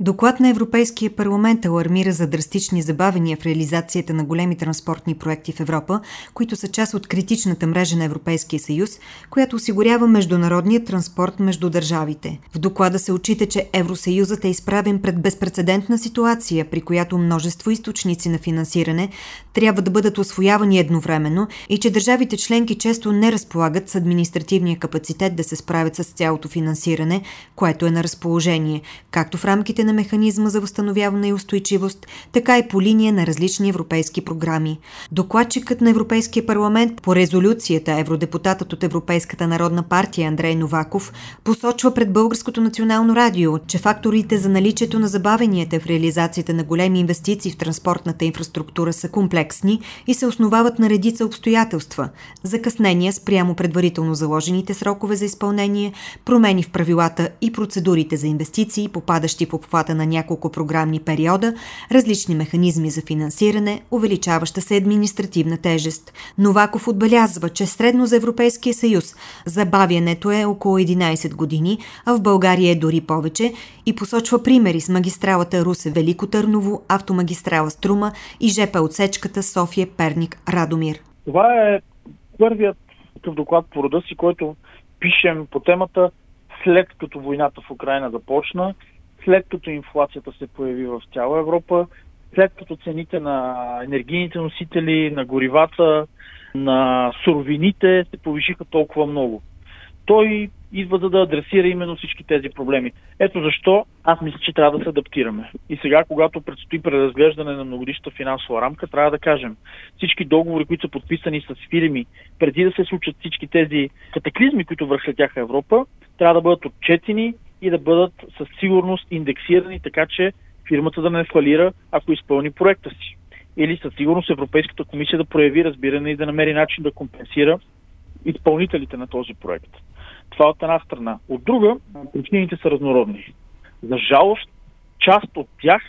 Доклад на Европейския парламент алармира за драстични забавения в реализацията на големи транспортни проекти в Европа, които са част от критичната мрежа на Европейския съюз, която осигурява международния транспорт между държавите. В доклада се отчита, че Евросъюзът е изправен пред безпредседентна ситуация, при която множество източници на финансиране трябва да бъдат освоявани едновременно и че държавите членки често не разполагат с административния капацитет да се справят с цялото финансиране, което е на разположение, както в рамките на механизма за възстановяване и устойчивост, така и по линия на различни европейски програми. Докладчикът на Европейския парламент по резолюцията, евродепутатът от Европейската народна партия Андрей Новаков, посочва пред Българското национално радио, че факторите за наличието на забавенията в реализацията на големи инвестиции в транспортната инфраструктура са комплексни и се основават на редица обстоятелства – закъснения спрямо предварително заложените срокове за изпълнение, промени в правилата и процедурите за инвестиции, попадащи в обхвата на няколко програмни периода, различни механизми за финансиране, увеличаваща се административна тежест. Новаков отбелязва, че средно за Европейския съюз забавянето е около 11 години, а в България е дори повече и посочва примери с магистралата Русе-Велико Търново, автомагистрала Струма и ЖП отсечката София-Перник-Радомир. Това е първият такъв доклад по рода си, който пишем по темата след като войната в Украина започна след като инфлацията се появи в цяла Европа, след като цените на енергийните носители, на горивата, на суровините се повишиха толкова много. Той идва за да адресира именно всички тези проблеми. Ето защо аз мисля, че трябва да се адаптираме. И сега, когато предстои преразглеждане на многодишната финансова рамка, трябва да кажем, всички договори, които са подписани с фирми, преди да се случат всички тези катаклизми, които върхлетяха Европа, трябва да бъдат отчетени и да бъдат със сигурност индексирани, така че фирмата да не фалира, ако изпълни проекта си. Или със сигурност Европейската комисия да прояви разбиране и да намери начин да компенсира изпълнителите на този проект. Това от една страна. От друга, причините са разнородни. За жалост, част от тях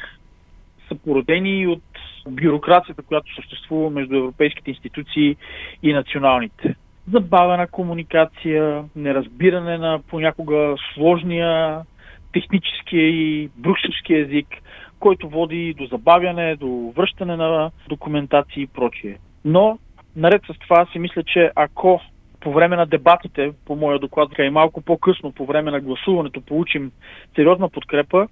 са породени от бюрокрацията, която съществува между европейските институции и националните забавена комуникация, неразбиране на понякога сложния технически и брюкселски език, който води до забавяне, до връщане на документации и прочие. Но, наред с това, си мисля, че ако по време на дебатите, по моя доклад, и малко по-късно, по време на гласуването, получим сериозна подкрепа,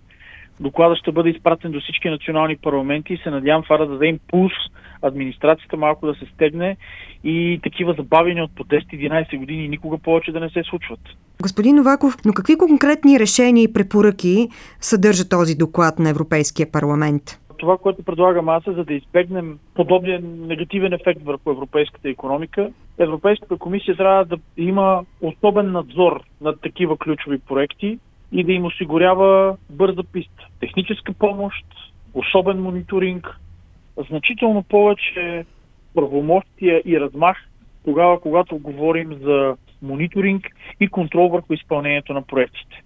докладът ще бъде изпратен до всички национални парламенти и се надявам това да даде импулс администрацията малко да се стегне и такива забавения от по 10-11 години никога повече да не се случват. Господин Новаков, но какви конкретни решения и препоръки съдържа този доклад на Европейския парламент? Това, което предлагам аз е, за да избегнем подобен негативен ефект върху европейската економика, Европейската комисия трябва да има особен надзор над такива ключови проекти и да им осигурява бърза писта. Техническа помощ, особен мониторинг, значително повече правомощия и размах тогава, когато говорим за мониторинг и контрол върху изпълнението на проектите.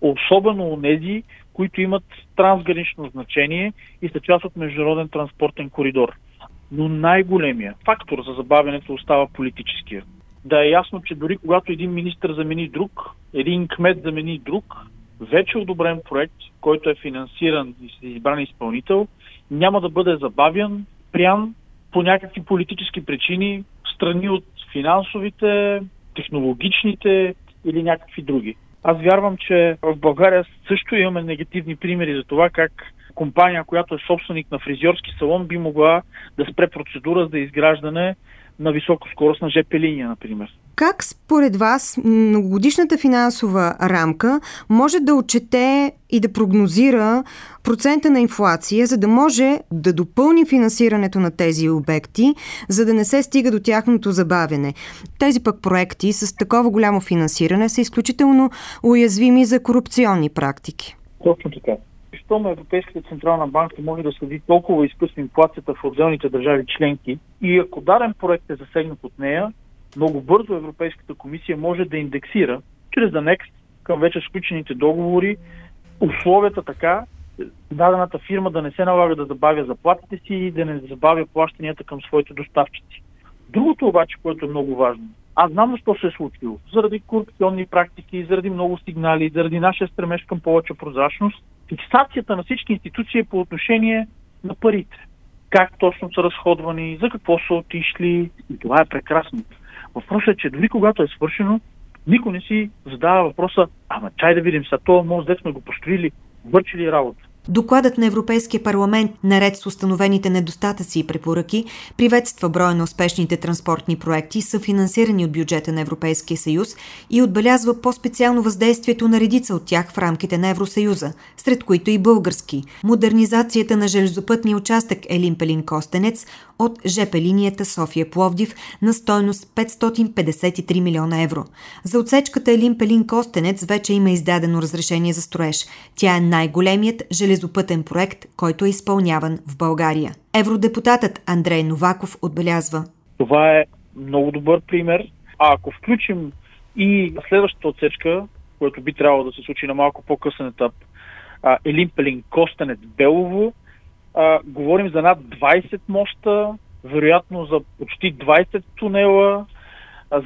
Особено у нези, които имат трансгранично значение и са част от международен транспортен коридор. Но най-големия фактор за забавянето остава политическия. Да е ясно, че дори когато един министр замени друг, един кмет замени друг, вече одобрен проект, който е финансиран и избран изпълнител, няма да бъде забавян, прян по някакви политически причини, страни от финансовите, технологичните или някакви други. Аз вярвам, че в България също имаме негативни примери за това как компания, която е собственик на фризьорски салон, би могла да спре процедура за изграждане на високо скорост на ЖП линия, например. Как според вас многогодишната финансова рамка може да отчете и да прогнозира процента на инфлация, за да може да допълни финансирането на тези обекти, за да не се стига до тяхното забавяне? Тези пък проекти с такова голямо финансиране са изключително уязвими за корупционни практики. Точно така. Щом Европейската централна банка може да следи толкова изкъсно инфлацията в отделните държави членки и ако даден проект е засегнат от нея, много бързо Европейската комисия може да индексира чрез анекс към вече сключените договори, условията така, дадената фирма да не се налага да забавя заплатите си и да не забавя плащанията към своите доставчици. Другото обаче, което е много важно, аз знам защо се е случило. Заради корупционни практики, заради много сигнали, заради нашия стремеж към повече прозрачност. Фиксацията на всички институции е по отношение на парите. Как точно са разходвани, за какво са отишли. И това е прекрасно. Въпросът е, че дори когато е свършено, никой не си задава въпроса, ама чай да видим, са това мост, сме го построили, вършили работа. Докладът на Европейския парламент, наред с установените недостатъци и препоръки, приветства броя на успешните транспортни проекти, съфинансирани от бюджета на Европейския съюз и отбелязва по-специално въздействието на редица от тях в рамките на Евросъюза, сред които и български. Модернизацията на железопътния участък Елин Пелин Костенец от ЖП линията София-Пловдив на стойност 553 милиона евро. За отсечката Елин Пелин Костенец вече има издадено разрешение за строеж. Тя е най-големият железопътен проект, който е изпълняван в България. Евродепутатът Андрей Новаков отбелязва. Това е много добър пример. А ако включим и следващата отсечка, което би трябвало да се случи на малко по-късен етап, Елин Пелин Костенец Белово, а, говорим за над 20 моста, вероятно за почти 20 тунела,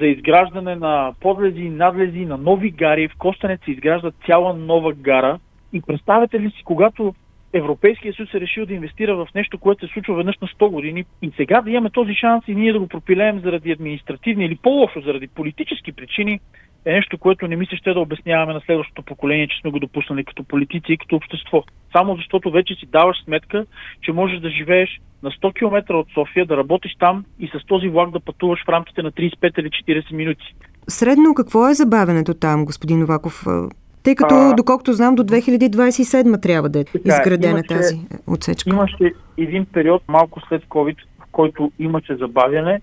за изграждане на подлези надлези, на нови гари. В Костенец се изгражда цяла нова гара. И представете ли си, когато Европейския съюз е решил да инвестира в нещо, което се случва веднъж на 100 години и сега да имаме този шанс и ние да го пропилеем заради административни или по-лошо заради политически причини, е нещо, което не мисля ще да обясняваме на следващото поколение, че сме го допуснали като политици и като общество. Само защото вече си даваш сметка, че можеш да живееш на 100 км от София, да работиш там и с този влак да пътуваш в рамките на 35 или 40 минути. Средно какво е забавенето там, господин Новаков? Тъй като, а, доколкото знам, до 2027 трябва да е изградена имаше, тази отсечка. Имаше един период малко след COVID, в който имаше забавяне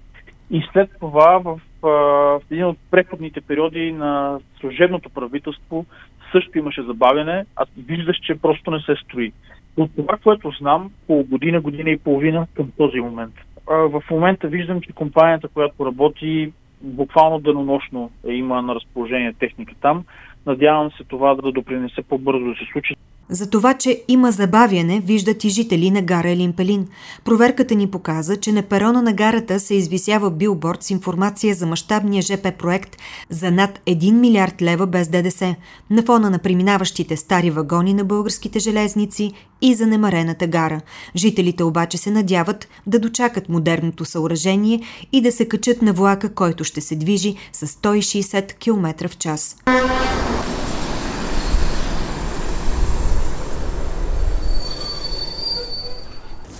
и след това в, в един от преходните периоди на служебното правителство също имаше забавяне, а виждаш, че просто не се строи. От това, което знам, по година, година и половина към този момент. В момента виждам, че компанията, която работи, буквално денонощно е има на разположение техника там. Надявам се това да допринесе по-бързо да се случи. За това, че има забавяне, виждат и жители на гара Елимпелин. Проверката ни показа, че на перона на гарата се извисява билборд с информация за мащабния ЖП проект за над 1 милиард лева без ДДС, на фона на преминаващите стари вагони на българските железници и за немарената гара. Жителите обаче се надяват да дочакат модерното съоръжение и да се качат на влака, който ще се движи с 160 км в час.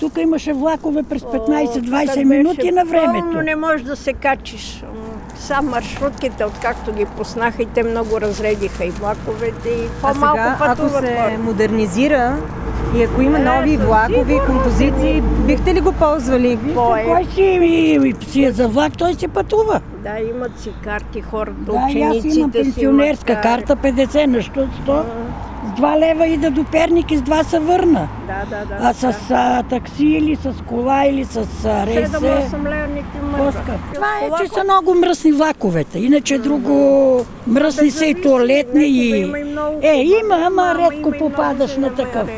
Тук имаше влакове през 15-20 минути на времето. Но не можеш да се качиш. Сам маршрутките, откакто ги пуснаха и те много разредиха и влаковете и по-малко а сега, ако се модернизира и ако има е, нови влакови композиции, бихте ли го ползвали? Кой, кой си, си е за влак, той си пътува. Да, имат си карти хората, да, учениците аз имам пенсионерска карта 50 на 100 с 2 лева и да до Перник и с 2 се върна. Да, да, да. А с а, такси или с кола или с а, рейсе... 7-8 лева не ти Това е, че са много мръсни влаковете. Иначе друго мръсни са и туалетни и... Е, има, ама редко попадаш на такъв.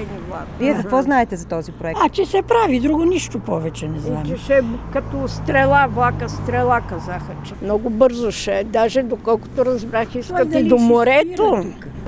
Вие какво знаете за този проект? А, че се прави, друго нищо повече не знам. Че ще е като стрела, влака стрела, казаха, че много бързо ще е. Даже доколкото разбрах, искат и до морето.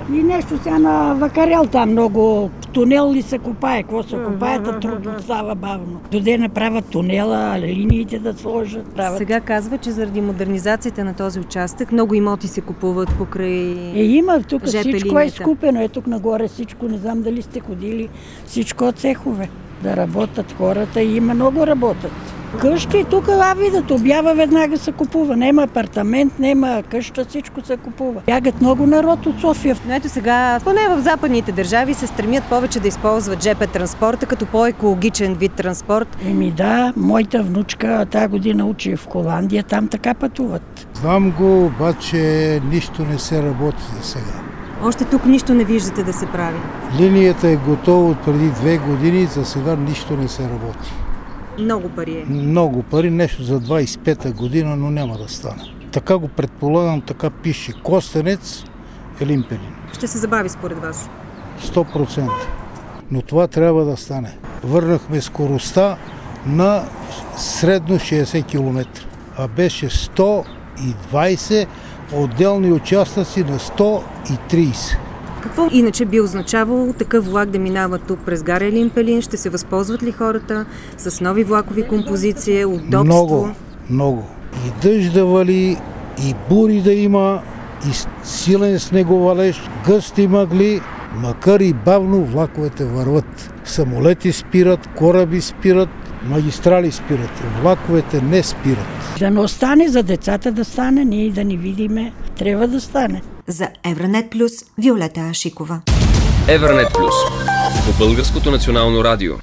И нещо сега на Вакарел там много тунел ли се копае, какво се копае, да трудно става бавно. Доде направят тунела, линиите да сложат. Правят. Сега казва, че заради модернизацията на този участък много имоти се купуват покрай Е, има, тук всичко е скупено. Е тук нагоре всичко, не знам дали сте ходили, всичко от цехове. Да работят хората и има много работят. Къщи тук, а видят, обява веднага се купува. Нема апартамент, нема къща, всичко се купува. Бягат много народ от София. Но ето сега, поне в западните държави се стремят повече да използват ЖП транспорта като по-екологичен вид транспорт. Еми да, моята внучка тази година учи в Холандия, там така пътуват. Знам го, обаче нищо не се работи за сега. Още тук нищо не виждате да се прави. Линията е готова от преди две години, за сега нищо не се работи. Много пари е. Много пари, нещо за 25-та година, но няма да стане. Така го предполагам, така пише. Костенец, Елимпелин. Ще се забави според вас? 100%. Но това трябва да стане. Върнахме скоростта на средно 60 км, а беше 120 отделни участъци на 130. Какво иначе би означавало такъв влак да минава тук през Гаря Лимпелин? Ще се възползват ли хората с нови влакови композиции, удобство? Много, много. И дъжд да вали, и бури да има, и силен снеговалеж, гъсти мъгли, макар и бавно влаковете върват. Самолети спират, кораби спират, магистрали спират, влаковете не спират. Да не остане за децата да стане, ние да ни видиме, трябва да стане. За Евранет Плюс, Виолета Ашикова. Евранет Плюс по Българското национално радио.